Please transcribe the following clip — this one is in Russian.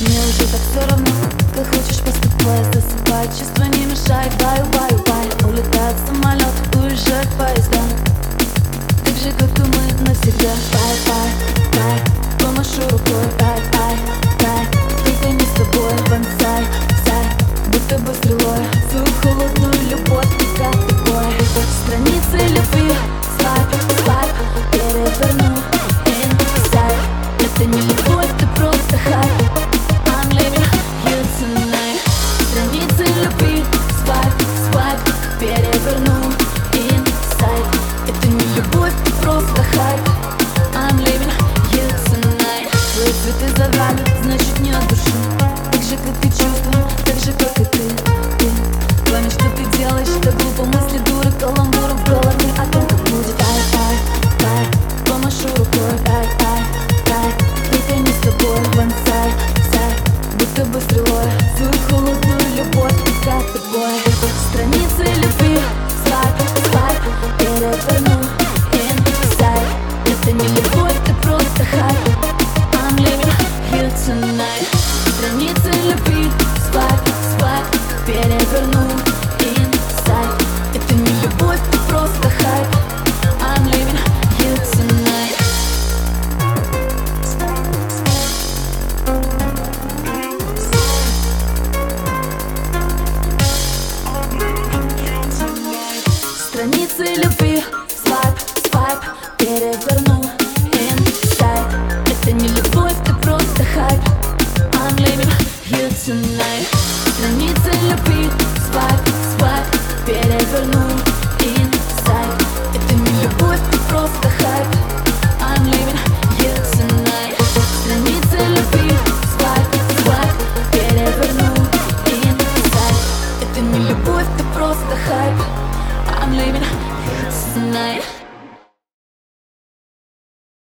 Мне уже так все равно, как хочешь поступай Засыпай, чувства не мешай Баю, баю, бай Улетает самолет, уезжает поезда. Так же, как и мы навсегда. Бай, Переверну Inside Это не любовь, ты просто хайп. I'm leaving you tonight. Твои цветы завали, значит не от души. Так же, как и чувства, так же, как и ты, ты Пойми, что ты это мысли дуры Каламбуры в голове будет. Ай, ай, ай, помашу рукой. Ай, ай, ай, только не с тобой. Бонсай, сай, будто бы Страницы любви, свайп, свайп Переверну, inside Это не любовь, просто хайп. I'm leaving you tonight. Страницы любви, Страницы любви, свайп, свайп Переверну, inside Это не любовь, просто хайп. I'm leaving you tonight. Страницы любви, свайп, свайп Переверну, inside Это не любовь, ты просто хайп. I'm leaving you tonight